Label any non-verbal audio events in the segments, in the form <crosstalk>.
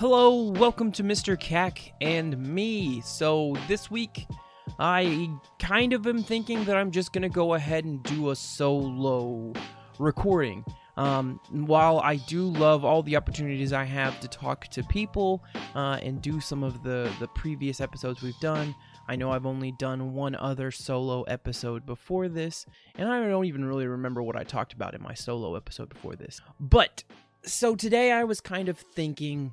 Hello, welcome to Mr. CAC and me. So, this week, I kind of am thinking that I'm just gonna go ahead and do a solo recording. Um, while I do love all the opportunities I have to talk to people uh, and do some of the, the previous episodes we've done, I know I've only done one other solo episode before this, and I don't even really remember what I talked about in my solo episode before this. But, so today I was kind of thinking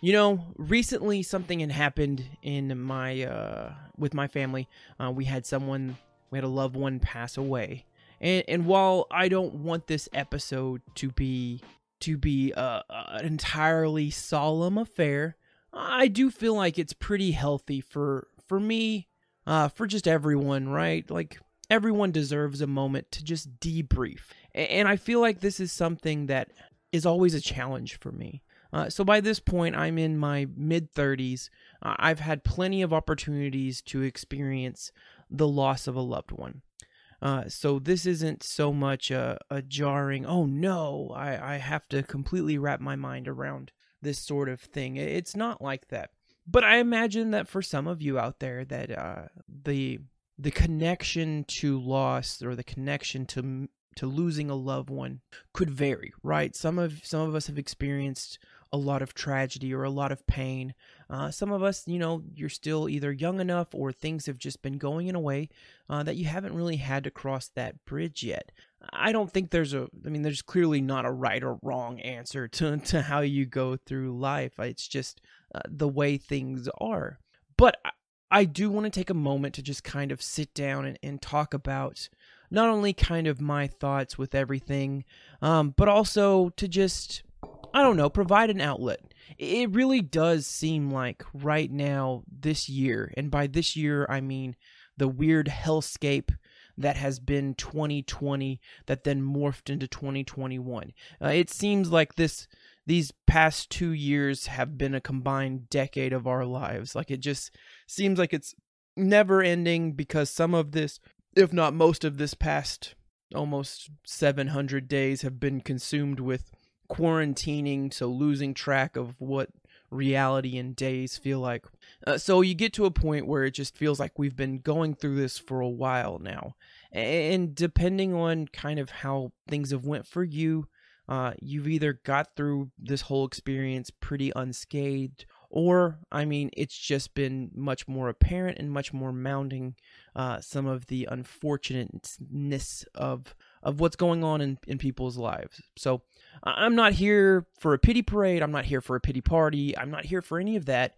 you know, recently something had happened in my uh with my family. Uh, we had someone, we had a loved one pass away, and and while I don't want this episode to be to be uh, an entirely solemn affair, I do feel like it's pretty healthy for for me, uh, for just everyone, right? Like everyone deserves a moment to just debrief, and I feel like this is something that is always a challenge for me. Uh, so by this point, I'm in my mid 30s. Uh, I've had plenty of opportunities to experience the loss of a loved one. Uh, so this isn't so much a, a jarring, oh no, I, I have to completely wrap my mind around this sort of thing. It's not like that. But I imagine that for some of you out there, that uh, the the connection to loss or the connection to to losing a loved one could vary, right? Some of some of us have experienced a lot of tragedy or a lot of pain. Uh, some of us, you know, you're still either young enough or things have just been going in a way uh, that you haven't really had to cross that bridge yet. I don't think there's a, I mean, there's clearly not a right or wrong answer to, <laughs> to how you go through life. It's just uh, the way things are. But I do want to take a moment to just kind of sit down and, and talk about not only kind of my thoughts with everything, um, but also to just I don't know, provide an outlet. It really does seem like right now, this year, and by this year, I mean the weird hellscape that has been 2020 that then morphed into 2021. Uh, it seems like this these past 2 years have been a combined decade of our lives. Like it just seems like it's never ending because some of this if not most of this past almost 700 days have been consumed with quarantining, so losing track of what reality and days feel like. Uh, so you get to a point where it just feels like we've been going through this for a while now. And depending on kind of how things have went for you, uh, you've either got through this whole experience pretty unscathed or I mean, it's just been much more apparent and much more mounting uh, some of the unfortunateness of of what's going on in, in people's lives. So I'm not here for a pity parade. I'm not here for a pity party. I'm not here for any of that.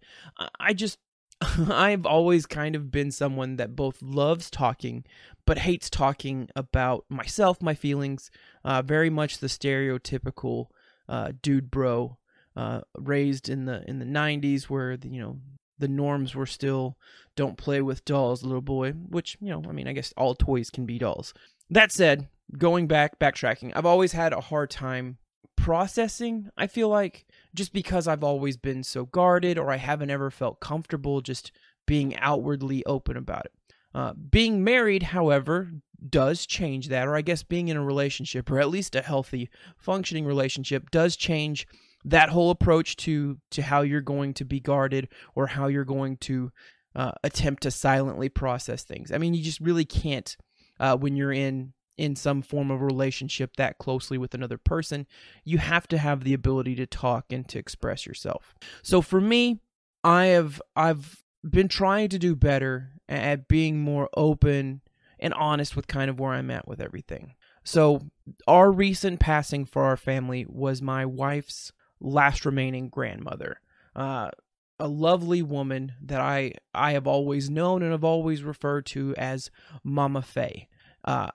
I just <laughs> I've always kind of been someone that both loves talking but hates talking about myself, my feelings. Uh, very much the stereotypical uh, dude bro uh, raised in the in the 90s where the, you know the norms were still don't play with dolls little boy which you know i mean i guess all toys can be dolls that said going back backtracking i've always had a hard time processing i feel like just because i've always been so guarded or i haven't ever felt comfortable just being outwardly open about it uh, being married however does change that or i guess being in a relationship or at least a healthy functioning relationship does change that whole approach to to how you're going to be guarded or how you're going to uh, attempt to silently process things. I mean, you just really can't uh, when you're in in some form of relationship that closely with another person. You have to have the ability to talk and to express yourself. So for me, I have I've been trying to do better at being more open and honest with kind of where I'm at with everything. So, our recent passing for our family was my wife's last remaining grandmother. Uh, a lovely woman that I I have always known and have always referred to as Mama Fay. Uh,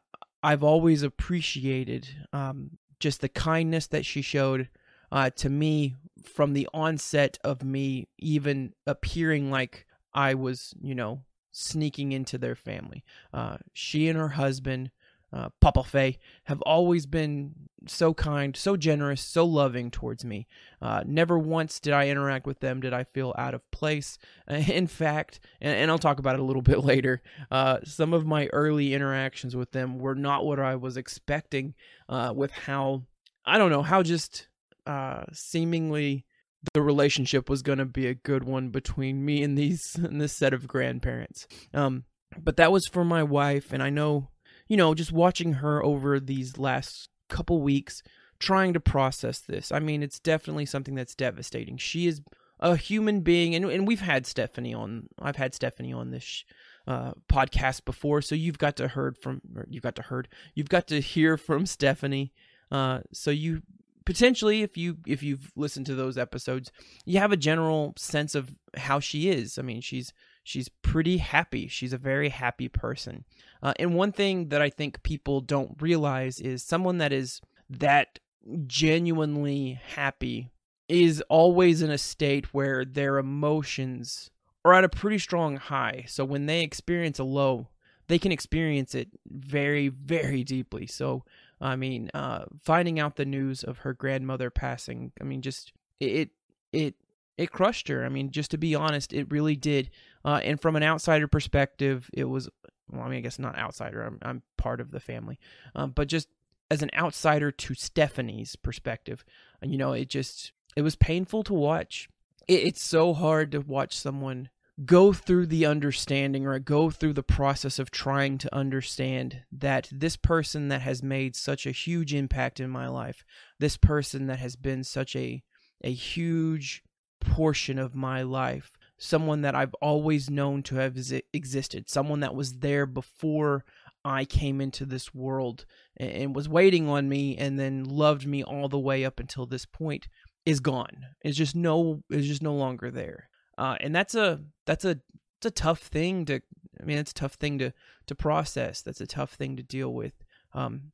I've always appreciated um, just the kindness that she showed uh, to me from the onset of me even appearing like I was, you know, sneaking into their family. Uh, she and her husband uh, Papa Fay have always been so kind, so generous, so loving towards me. Uh, never once did I interact with them did I feel out of place. <laughs> In fact, and, and I'll talk about it a little <laughs> bit later, uh, some of my early interactions with them were not what I was expecting. Uh, with how I don't know how just uh, seemingly the relationship was going to be a good one between me and these <laughs> and this set of grandparents. Um, but that was for my wife, and I know, you know, just watching her over these last couple weeks, trying to process this. I mean, it's definitely something that's devastating. She is a human being, and and we've had Stephanie on. I've had Stephanie on this uh, podcast before, so you've got to heard from. you've got to heard. You've got to hear from Stephanie. Uh, so you potentially, if you if you've listened to those episodes, you have a general sense of how she is. I mean, she's she's pretty happy. She's a very happy person. Uh, and one thing that I think people don't realize is someone that is that genuinely happy is always in a state where their emotions are at a pretty strong high. So when they experience a low, they can experience it very, very deeply. So, I mean, uh, finding out the news of her grandmother passing, I mean, just it, it, it crushed her. I mean, just to be honest, it really did. Uh, and from an outsider perspective, it was, well, I mean, I guess not outsider. I'm, I'm part of the family, um, but just as an outsider to Stephanie's perspective, you know, it just it was painful to watch. It, it's so hard to watch someone go through the understanding or go through the process of trying to understand that this person that has made such a huge impact in my life, this person that has been such a a huge portion of my life, someone that I've always known to have existed, someone that was there before I came into this world and was waiting on me and then loved me all the way up until this point is gone. It's just no is just no longer there. Uh, and that's a that's a it's a tough thing to I mean it's a tough thing to to process. That's a tough thing to deal with. Um,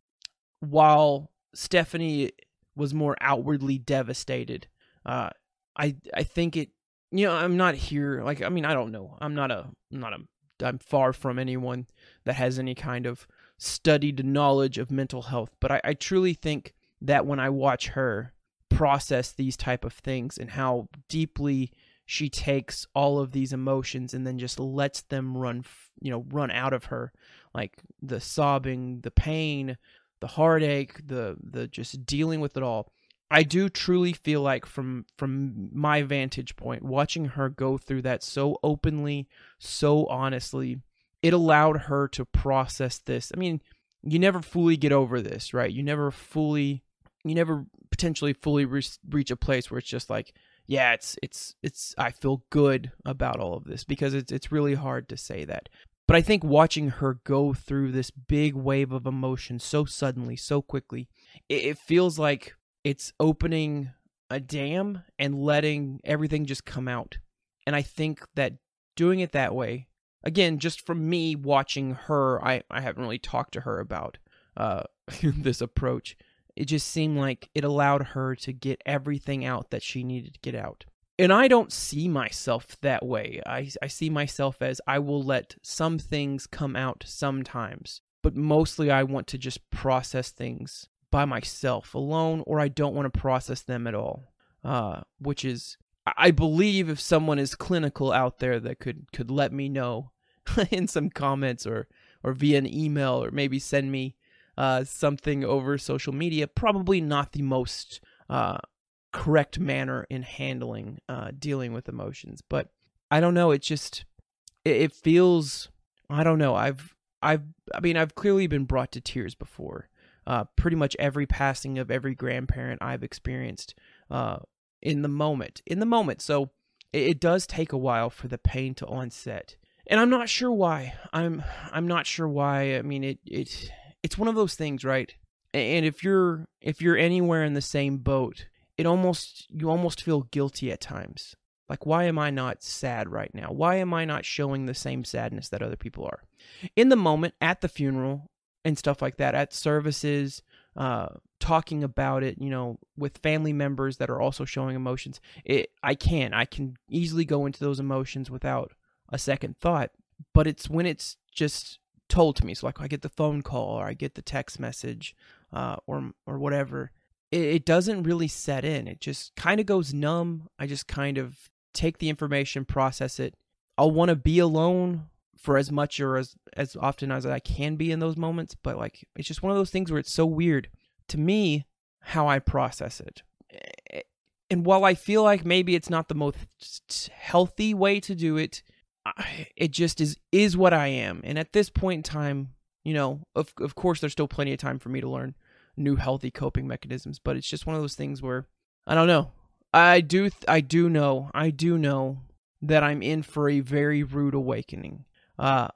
while Stephanie was more outwardly devastated, uh, I I think it you know I'm not here like I mean I don't know. I'm not a I'm not a I'm far from anyone that has any kind of studied knowledge of mental health, but I, I truly think that when I watch her process these type of things and how deeply she takes all of these emotions and then just lets them run you know run out of her like the sobbing the pain the heartache the the just dealing with it all i do truly feel like from from my vantage point watching her go through that so openly so honestly it allowed her to process this. I mean you never fully get over this right? You never fully you never potentially fully re- reach a place where it's just like yeah it's it's it's i feel good about all of this because it's it's really hard to say that. But i think watching her go through this big wave of emotion so suddenly so quickly it, it feels like it's opening a dam and letting everything just come out and i think that doing it that way again just from me watching her i i haven't really talked to her about uh <laughs> this approach it just seemed like it allowed her to get everything out that she needed to get out. And I don't see myself that way. I, I see myself as I will let some things come out sometimes, but mostly I want to just process things by myself alone, or I don't want to process them at all. Uh, which is, I believe, if someone is clinical out there that could could let me know <laughs> in some comments or or via an email or maybe send me uh, something over social media, probably not the most uh, correct manner in handling uh, dealing with emotions. But I don't know. It just it, it feels. I don't know. I've I've I mean I've clearly been brought to tears before. Uh, pretty much every passing of every grandparent I've experienced uh, in the moment. In the moment. So it, it does take a while for the pain to onset. And I'm not sure why. I'm I'm not sure why. I mean it it it's one of those things, right? And if you're if you're anywhere in the same boat, it almost you almost feel guilty at times. Like why am I not sad right now? Why am I not showing the same sadness that other people are? In the moment at the funeral and stuff like that, at services, uh, talking about it, you know, with family members that are also showing emotions, it I can I can easily go into those emotions without a second thought. But it's when it's just told to me. So like I get the phone call or I get the text message uh, or or whatever. It, it doesn't really set in. It just kind of goes numb. I just kind of take the information, process it. I'll want to be alone for as much or as as often as I can be in those moments. But like it's just one of those things where it's so weird to me how I process it. Eh, and while I feel like maybe it's not the most healthy way to do it, it just is is what I am. And at this point in time, you know, of of course there's still plenty of time for me to learn new healthy coping mechanisms, but it's just one of those things where I don't know. I do I do know. I do know that I'm in for a very rude awakening. Uh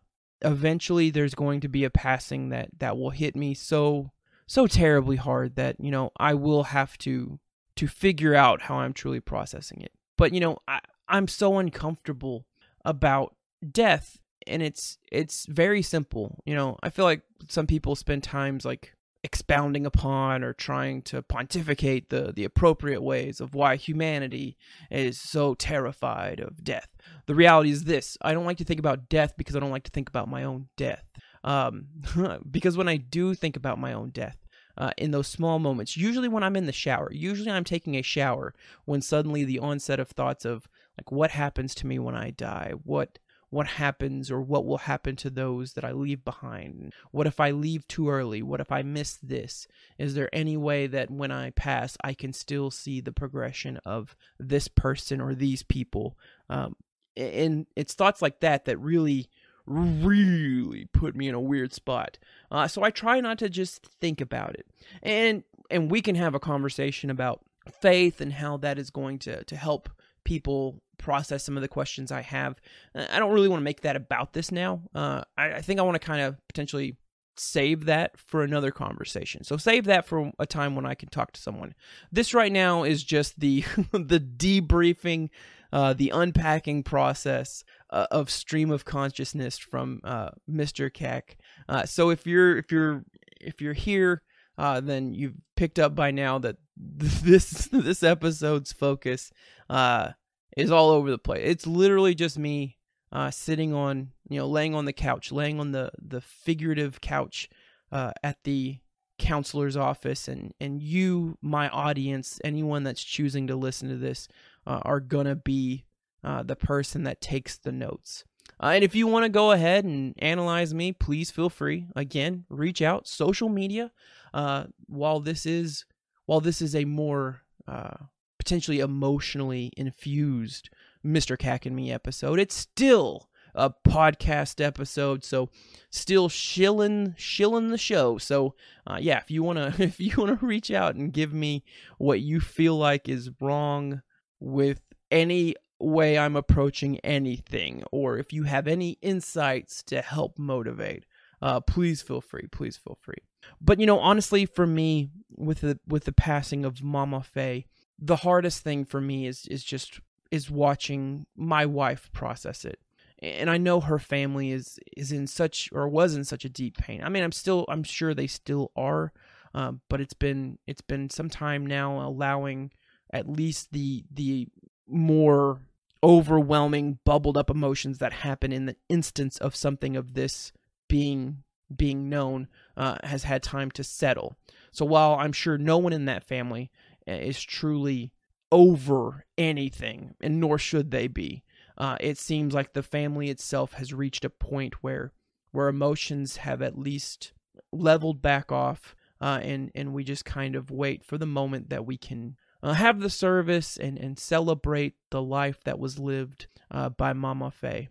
eventually there's going to be a passing that that will hit me so so terribly hard that, you know, I will have to to figure out how I'm truly processing it. But, you know, I I'm so uncomfortable about death and it's it's very simple you know i feel like some people spend times like expounding upon or trying to pontificate the the appropriate ways of why humanity is so terrified of death the reality is this i don't like to think about death because i don't like to think about my own death um, <laughs> because when i do think about my own death uh, in those small moments usually when i'm in the shower usually i'm taking a shower when suddenly the onset of thoughts of like what happens to me when I die? What what happens or what will happen to those that I leave behind? What if I leave too early? What if I miss this? Is there any way that when I pass, I can still see the progression of this person or these people? Um, and it's thoughts like that that really, really put me in a weird spot. Uh, so I try not to just think about it, and and we can have a conversation about faith and how that is going to to help people process some of the questions I have. Uh, I don't really want to make that about this now. Uh, I, I think I want to kind of potentially save that for another conversation. So save that for a time when I can talk to someone. This right now is just the <laughs> the debriefing, uh, the unpacking process uh, of stream of consciousness from uh, Mr. CAC. Uh, so if you're if you're if you're here, uh, then you've picked up by now that <laughs> this this episode's focus uh, is all over the place. It's literally just me uh, sitting on, you know, laying on the couch, laying on the the figurative couch uh, at the counselor's office, and and you, my audience, anyone that's choosing to listen to this, uh, are gonna be uh, the person that takes the notes. Uh, and if you want to go ahead and analyze me, please feel free. Again, reach out. Social media. Uh, while this is while this is a more potentially emotionally infused Mr. CAC and Me episode. It's still a podcast episode, so still shilling shilling the show. So uh, yeah, if you wanna <laughs> if you wanna reach out and give me what you feel like is wrong with any way I'm approaching anything, or if you have any insights to help motivate, uh, please feel free. Please feel free. But you know, honestly, for me, with the with the passing of Mama Fay, the hardest thing for me is is just is watching my wife process it and i know her family is is in such or was in such a deep pain i mean i'm still i'm sure they still are um, but it's been it's been some time now allowing at least the the more overwhelming bubbled up emotions that happen in the instance of something of this being being known uh, has had time to settle so while i'm sure no one in that family is truly over anything, and nor should they be. Uh, it seems like the family itself has reached a point where where emotions have at least leveled back off, uh, and and we just kind of wait for the moment that we can uh, have the service and and celebrate the life that was lived uh, by Mama Fay.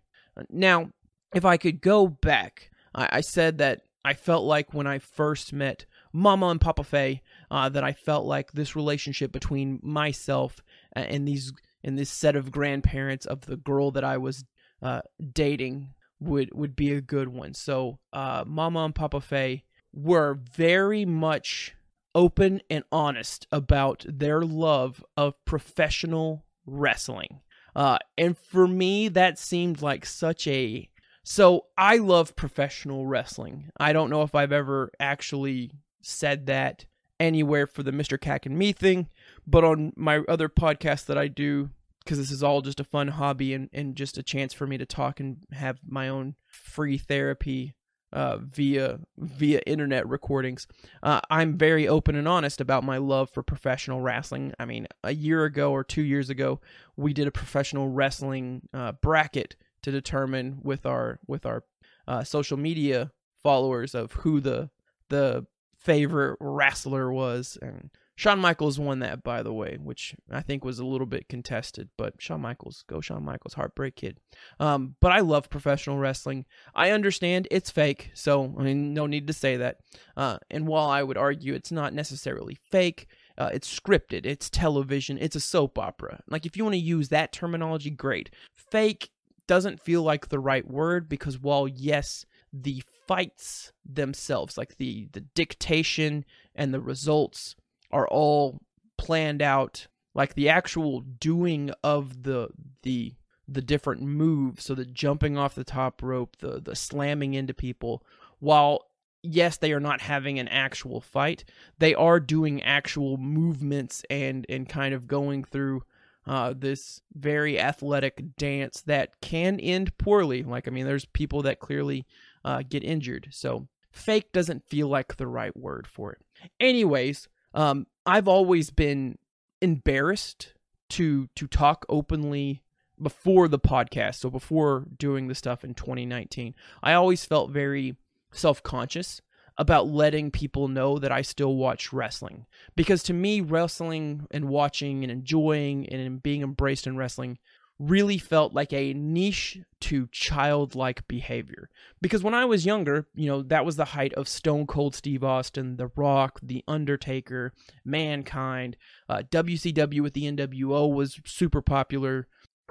Now, if I could go back, I, I said that I felt like when I first met Mama and Papa Fay, uh, that I felt like this relationship between myself and these and this set of grandparents of the girl that I was uh, dating would would be a good one. So uh, Mama and Papa Fay were very much open and honest about their love of professional wrestling. Uh, and for me, that seemed like such a. So I love professional wrestling. I don't know if I've ever actually said that anywhere for the Mr. CAC and Me thing, but on my other podcast that I do, because this is all just a fun hobby and, and just a chance for me to talk and have my own free therapy uh, via via internet recordings. Uh, I'm very open and honest about my love for professional wrestling. I mean, a year ago or two years ago, we did a professional wrestling uh, bracket to determine with our with our uh, social media followers of who the the favorite wrestler was, and Shawn Michaels won that, by the way, which I think was a little bit contested. But Shawn Michaels, go Shawn Michaels, Heartbreak Kid. Um, but I love professional wrestling. I understand it's fake, so I mean, no need to say that. Uh, and while I would argue it's not necessarily fake, uh, it's scripted, it's television, it's a soap opera. Like if you want to use that terminology, great. Fake doesn't feel like the right word because while yes, the fights themselves, like the the dictation and the results are all planned out like the actual doing of the the the different moves so the jumping off the top rope the the slamming into people while yes they are not having an actual fight they are doing actual movements and and kind of going through uh, this very athletic dance that can end poorly. Like i mean there's people that clearly uh, get injured so fake doesn't feel like the right word for it. Anyways um, I've always been embarrassed to to talk openly before the podcast. So before doing the stuff in 2019, I always felt very self-conscious about letting people know that I still watch wrestling. Because to me, wrestling and watching and enjoying and being embraced in wrestling really felt like a niche to childlike behavior. Because when I was younger, you know, that was the height of Stone Cold Steve Austin, The Rock, The Undertaker, Mankind. Uh, WCW with the NWO was super popular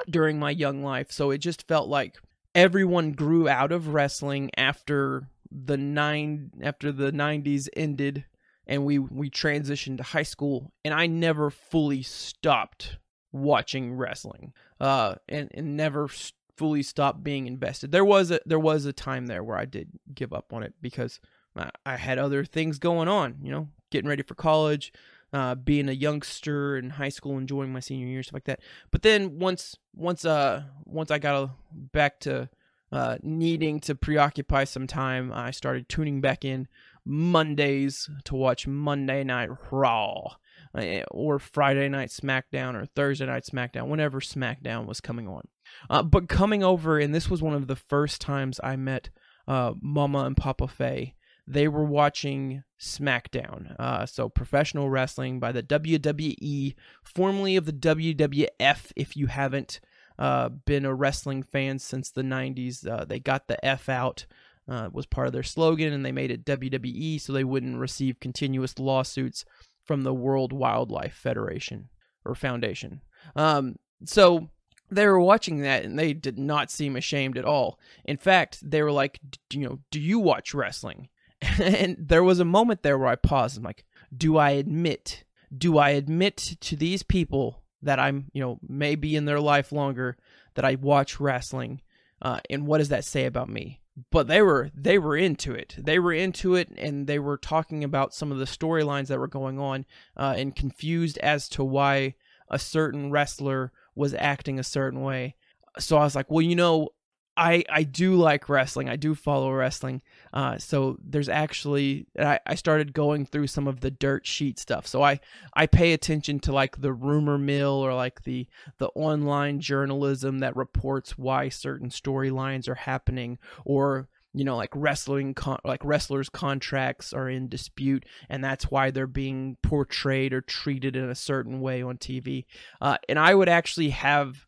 during my young life. So it just felt like everyone grew out of wrestling after the nine after the 90s ended and we we transitioned to high school and I never fully stopped watching wrestling uh, and, and never fully stopped being invested. There was a there was a time there where I did give up on it because I, I had other things going on, you know, getting ready for college, uh, being a youngster in high school, enjoying my senior year, stuff like that. But then once once uh once I got back to uh, needing to preoccupy some time, I started tuning back in Mondays to watch Monday Night Raw. Uh, or Friday Night SmackDown or Thursday Night SmackDown, whenever SmackDown was coming on. Uh, but coming over, and this was one of the first times I met uh, Mama and Papa Fay. They were watching SmackDown, uh, so professional wrestling by the WWE, formerly of the WWF. If you haven't uh, been a wrestling fan since the '90s, uh, they got the F out. was part of their slogan, and they made it WWE so they wouldn't receive continuous lawsuits from the World Wildlife Federation or Foundation. Um, so they were watching that and they did not seem ashamed at all. In fact, they were like, you know, do you watch wrestling? <laughs> and there was a moment there where I paused. I'm like, do I admit? Do I admit to these people that I'm, you know, maybe in their life longer that I watch wrestling? Uh, and what does that say about me? But they were they were into it. They were into it, and they were talking about some of the storylines that were going on, uh, and confused as to why a certain wrestler was acting a certain way. So I was like, well, you know, I I do like wrestling. I do follow wrestling. Uh, so there's actually I, I started going through some of the dirt sheet stuff. So I I pay attention to like the rumor mill or like the the online journalism that reports why certain storylines are happening or you know like wrestling con- like wrestlers contracts are in dispute and that's why they're being portrayed or treated in a certain way on TV. Uh, and I would actually have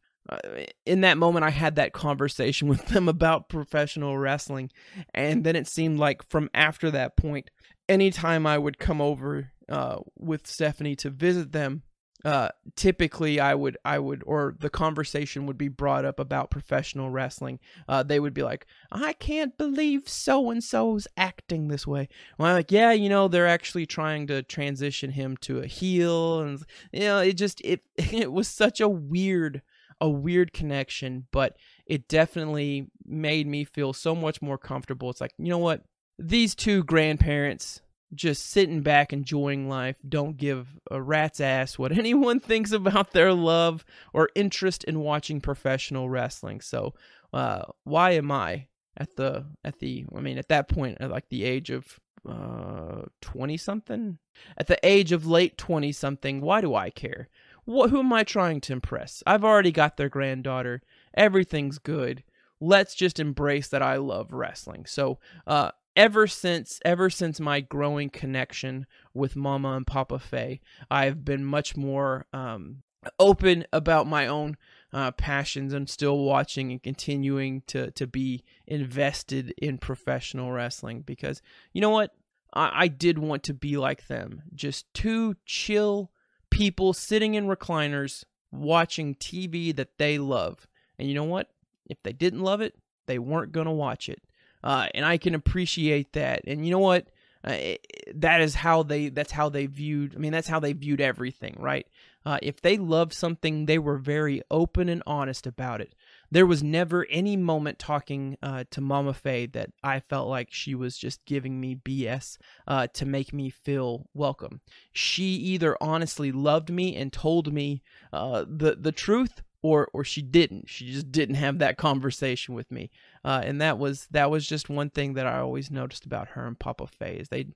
in that moment i had that conversation <laughs> with them about professional wrestling and then it seemed like from after that point anytime i would come over uh, with stephanie to visit them uh, typically i would i would or the conversation would be brought up about professional wrestling. Uh, they would be like i can't believe so and so's acting this way. Well, i'm like yeah you know they're actually trying to transition him to a heel and you know it just it <laughs> it was such a weird a weird connection, but it definitely made me feel so much more comfortable. It's like, you know what? These two grandparents just sitting back enjoying life don't give a rat's ass what <laughs> anyone thinks about their love or interest in watching professional wrestling. So, uh, why am I at the at the I mean at that point at like the age of uh 20 something at the age of late 20 something why do I care what, who am I trying to impress? I've already got their granddaughter. Everything's good. Let's just embrace that I love wrestling. So, uh, ever since ever since my growing connection with Mama and Papa Fay, I've been much more um, open about my own uh, passions and still watching and continuing to to be invested in professional wrestling because you know what I, I did want to be like them just two chill people sitting in recliners watching TV that they love. And you know what? If they didn't love it they weren't gonna watch it. Uh, and I can appreciate that. And you know what? Uh, that is how they that's how they viewed i mean that's how they viewed everything right? Uh, if they loved something they were very open and honest about it there was never any moment talking uh, to mama fay that i felt like she was just giving me bs uh, to make me feel welcome she either honestly loved me and told me uh, the the truth or or she didn't. She just didn't have that conversation with me, uh, and that was that was just one thing that I always noticed about her and Papa Fay is they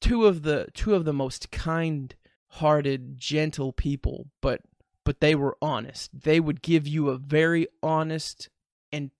two of the two of the most kind-hearted, gentle people, but but they were honest. They would give you a very honest and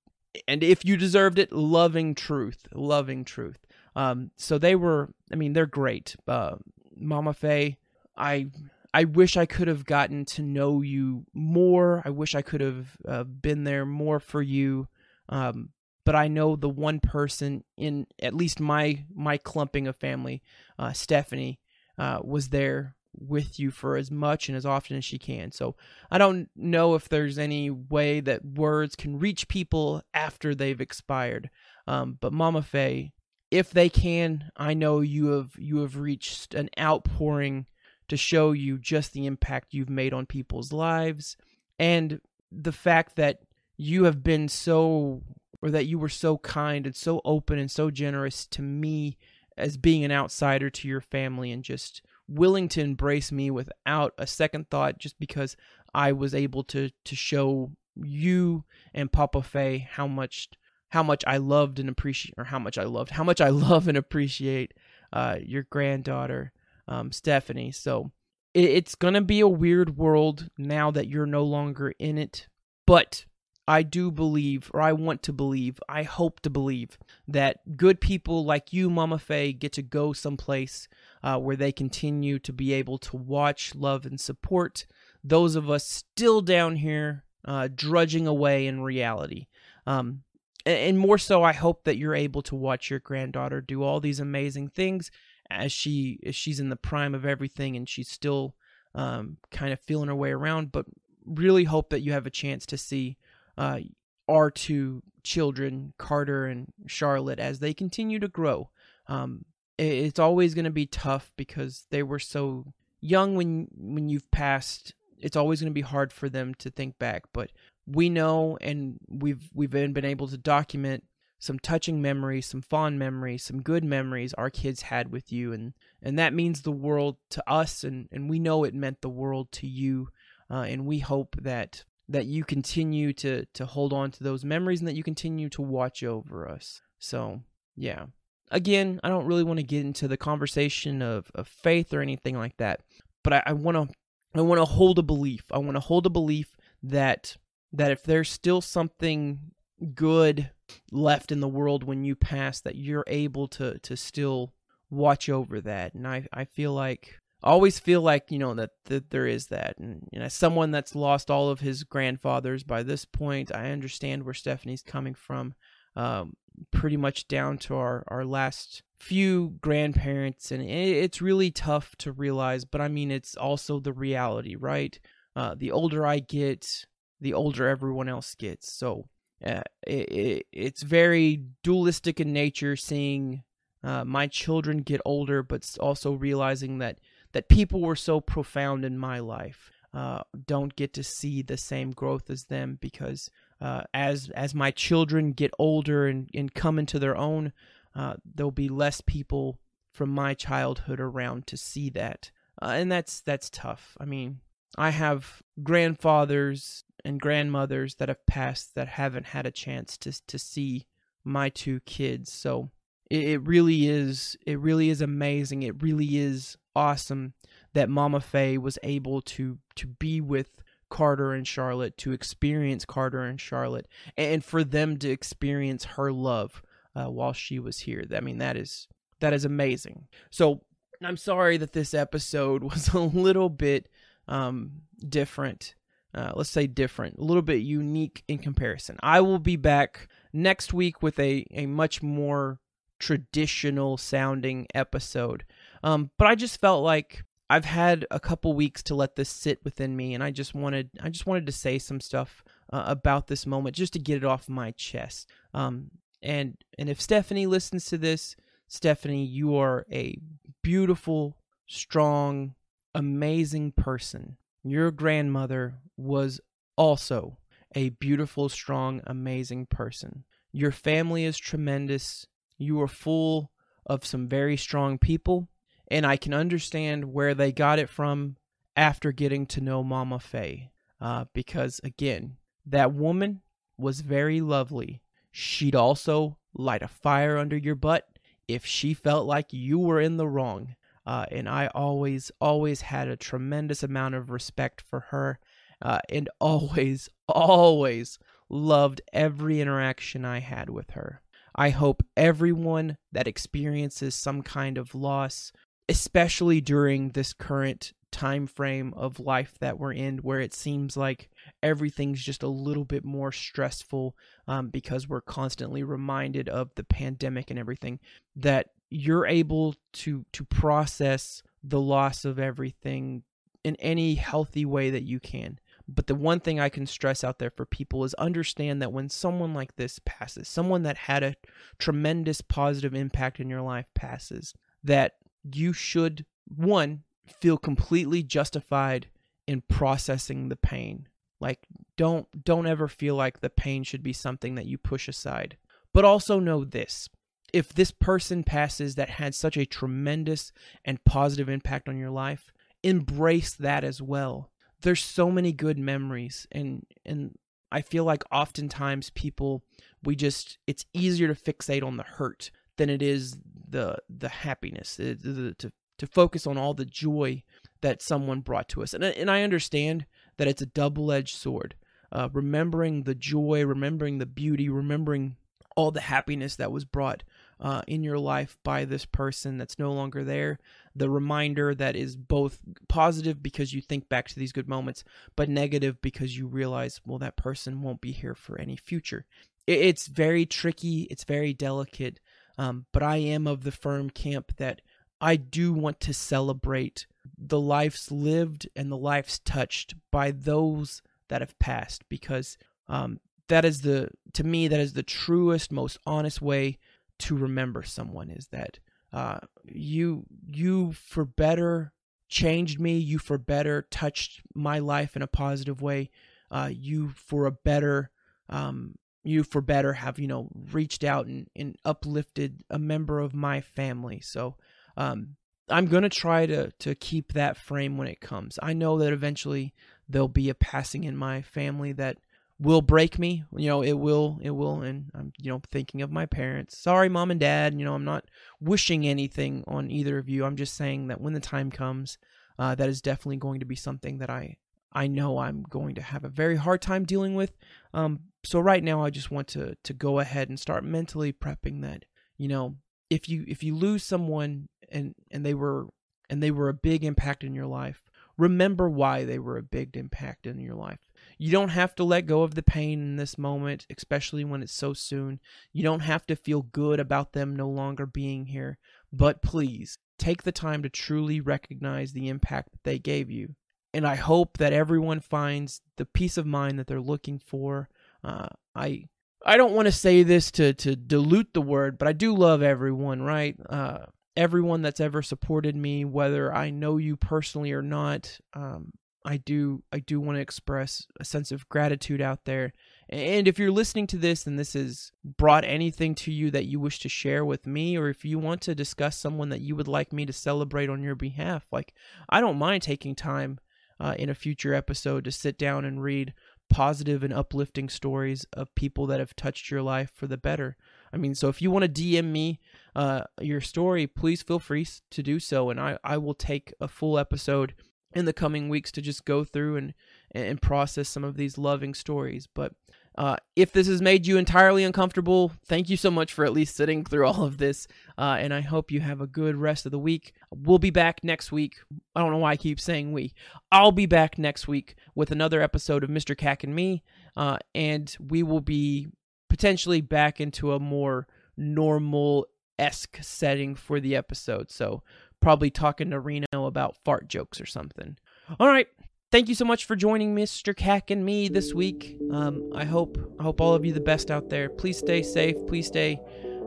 and if you deserved it, loving truth, loving truth. Um, so they were. I mean, they're great. Uh, Mama Fay, I I wish I could have gotten to know you more. I wish I could have uh, been there more for you. Um, but I know the one person in at least my my clumping of family, uh, Stephanie, uh, was there with you for as much and as often as she can. So I don't know if there's any way that words can reach people after they've expired. Um, but Mama Fay, if they can, I know you have you have reached an outpouring to show you just the impact you've made on people's lives and the fact that you have been so or that you were so kind and so open and so generous to me as being an outsider to your family and just willing to embrace me without a second thought just because I was able to to show you and Papa Fay how much how much I loved and appreciate or how much I loved how much I <laughs> love and appreciate uh, your granddaughter um, Stephanie. So it, it's to be a weird world now that you're no longer in it. But I do believe, or I want to believe, I hope to believe that good people like you, Mama Fay, get to go someplace uh, where they continue to be able to watch, love, and support those of us still down here uh, drudging away in reality. Um, and more so, I hope that you're able to watch your granddaughter do all these amazing things as she as she's in the prime of everything and she's still um, kind of feeling her way around. But really hope that you have a chance to see uh, our two children, Carter and Charlotte, as they continue to grow. Um, it's always going to be tough because they were so young when when you've passed. It's always going to be hard for them to think back, but we know and we've we've been, been able to document some touching memories, some fond memories, some good memories our kids had with you, and and that means the world to us, and and we know it meant the world to you, uh, and we hope that that you continue to to hold on to those memories and that you continue to watch over us. So yeah. Again, I don't really want to get into the conversation of, of faith or anything like that, but I want to I want to hold a belief. I want to hold a belief that that if there's still something good left in the world when you pass that you're able to to still watch over that. And i i feel like I always feel like you know that, that there is that. And you know someone that's lost all of his grandfathers by this point i understand where stephanie's coming from. Um, pretty much down to our our last few grandparents and it's really tough to realize but i mean it's also the reality right? Uh, the older i get the older everyone else gets. So uh, it, it, it's very dualistic in nature seeing uh, my children get older but also realizing that that people were so profound in my life. Uh, don't get to see the same growth as them because uh, as as my children get older and, and come into their own uh, there'll be less people from my childhood around to see that uh, and that's that's tough i mean i have grandfathers and grandmothers that have passed that haven't had a chance to to see my two kids. So it, it really is it really is amazing. It really is awesome that Mama Fay was able to to be with Carter and Charlotte, to experience Carter and Charlotte, and for them to experience her love uh, while she was here. I mean, that is that is amazing. So I'm sorry that this episode <laughs> was a little bit um, different. Uh, let's say different, a little bit unique in comparison. I will be back next week with a, a much more traditional sounding episode. Um, but I just felt like I've had a couple weeks to let this sit within me, and I just wanted I just wanted to say some stuff uh, about this moment just to get it off my chest. Um, and and if Stephanie listens to this, Stephanie, you are a beautiful, strong, amazing person. Your grandmother was also a beautiful, strong, amazing person. Your family is tremendous. You are full of some very strong people and I can understand where they got it from after getting to know Mama Fay. Uh, because again, that woman was very lovely. She'd also light a fire under your butt if she felt like you were in the wrong. Uh, and I always, always had a tremendous amount of respect for her, uh, and <laughs> always, always loved every interaction I had with her. I hope everyone that experiences some kind of loss especially during this current time frame of life that we're in where it seems like everything's just a little bit more stressful um, because we're constantly reminded of the pandemic and everything that you're able to to process the loss of everything in any healthy way that you can. But the one thing I can stress out there for people is understand that when someone like this passes, someone that had a tremendous positive impact in your life passes, that you should one feel completely justified in processing the pain. Like don't don't ever feel like the pain should be something that you push aside. But also know this if this person passes that had such a tremendous and positive impact on your life embrace that as well. There's so many good memories and and i feel like oftentimes people we just it's easier to fixate on the hurt than it is the the happiness the, the, to to focus on all the joy that someone brought to us and and I understand that it's a double-edged sword uh, remembering the joy remembering the beauty remembering all the happiness that was brought uh, in your life by this person that's no longer there. The reminder that is both positive because you think back to these good moments, but negative because you realize, well, that person won't be here for any future. It's very tricky, it's very delicate, um, but I am of the firm camp that I do want to celebrate the lives lived and the lives touched by those that have passed because um, that is the to me that is the truest most honest way to remember someone is that uh, you you for better changed me you for better touched my life in a positive way uh, you for a better um, you for better have you know reached out and, and uplifted a member of my family. So um, i'm going to try to to keep that frame when it comes. I know that eventually there'll be a passing in my family that will break me. You know it will it will and i'm you know thinking of my parents. Sorry mom and dad you know i'm not wishing anything on either of you. I'm just saying that when the time comes uh, that is definitely going to be something that i i know i'm going to have a very hard time dealing with um, so right now I just want to to go ahead and start mentally prepping that you know if you if you lose someone and and they were and they were a big impact in your life remember why they were a big impact in your life. You don't have to let go of the pain in this moment especially when it's so soon. You don't have to feel good about them no longer being here but please take the time to truly recognize the impact that they gave you and i hope that everyone finds the peace of mind that they're looking for uh, I I don't want to say this to to dilute the word, but I do love everyone, right? Uh, everyone that's ever supported me, whether I know you personally or not. Um, I do I do want to express a sense of gratitude out there. And if you're listening to this and this has brought anything to you that you wish to share with me, or if you want to discuss someone that you would like me to celebrate on your behalf, like I don't mind taking time uh, in a future episode to sit down and read positive and uplifting stories of people that have touched your life for the better. I mean, so if you want to DM me uh, your story, please feel free to do so, and I, I will take a full episode in the coming weeks to just go through and and process some of these loving stories. But Uh, if this has made you entirely uncomfortable, thank you so much for at least sitting through all of this. Uh, and I hope you have a good rest of the week. We'll be back next week. I don't know why I keep saying we. I'll be back next week with another episode of Mr. CAC and me. Uh, and we will be potentially back into a more normal esque setting for the episode. So probably talking to Reno about fart jokes or something. All right. Thank you so much for joining Mr. CAC and me this week. Um, I hope I hope all of you the best out there. Please stay safe. Please stay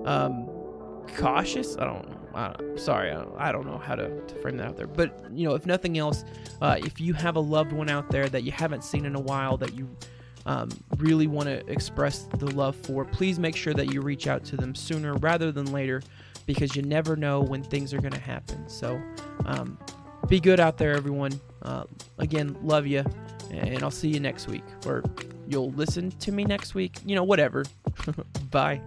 um, cautious. I don't. Sorry, I don't, I don't, know how to, to, frame that out there. But you know, if nothing else, uh, if you have a loved one out there that you haven't seen in a while that you um, really want to express the love for, please make sure that you reach out to them sooner rather than later because you never know when things are going to happen. So um, be good out there, everyone. Uh, again, love you, and I'll see you next week, or you'll listen to me next week. You know, whatever. <laughs> Bye.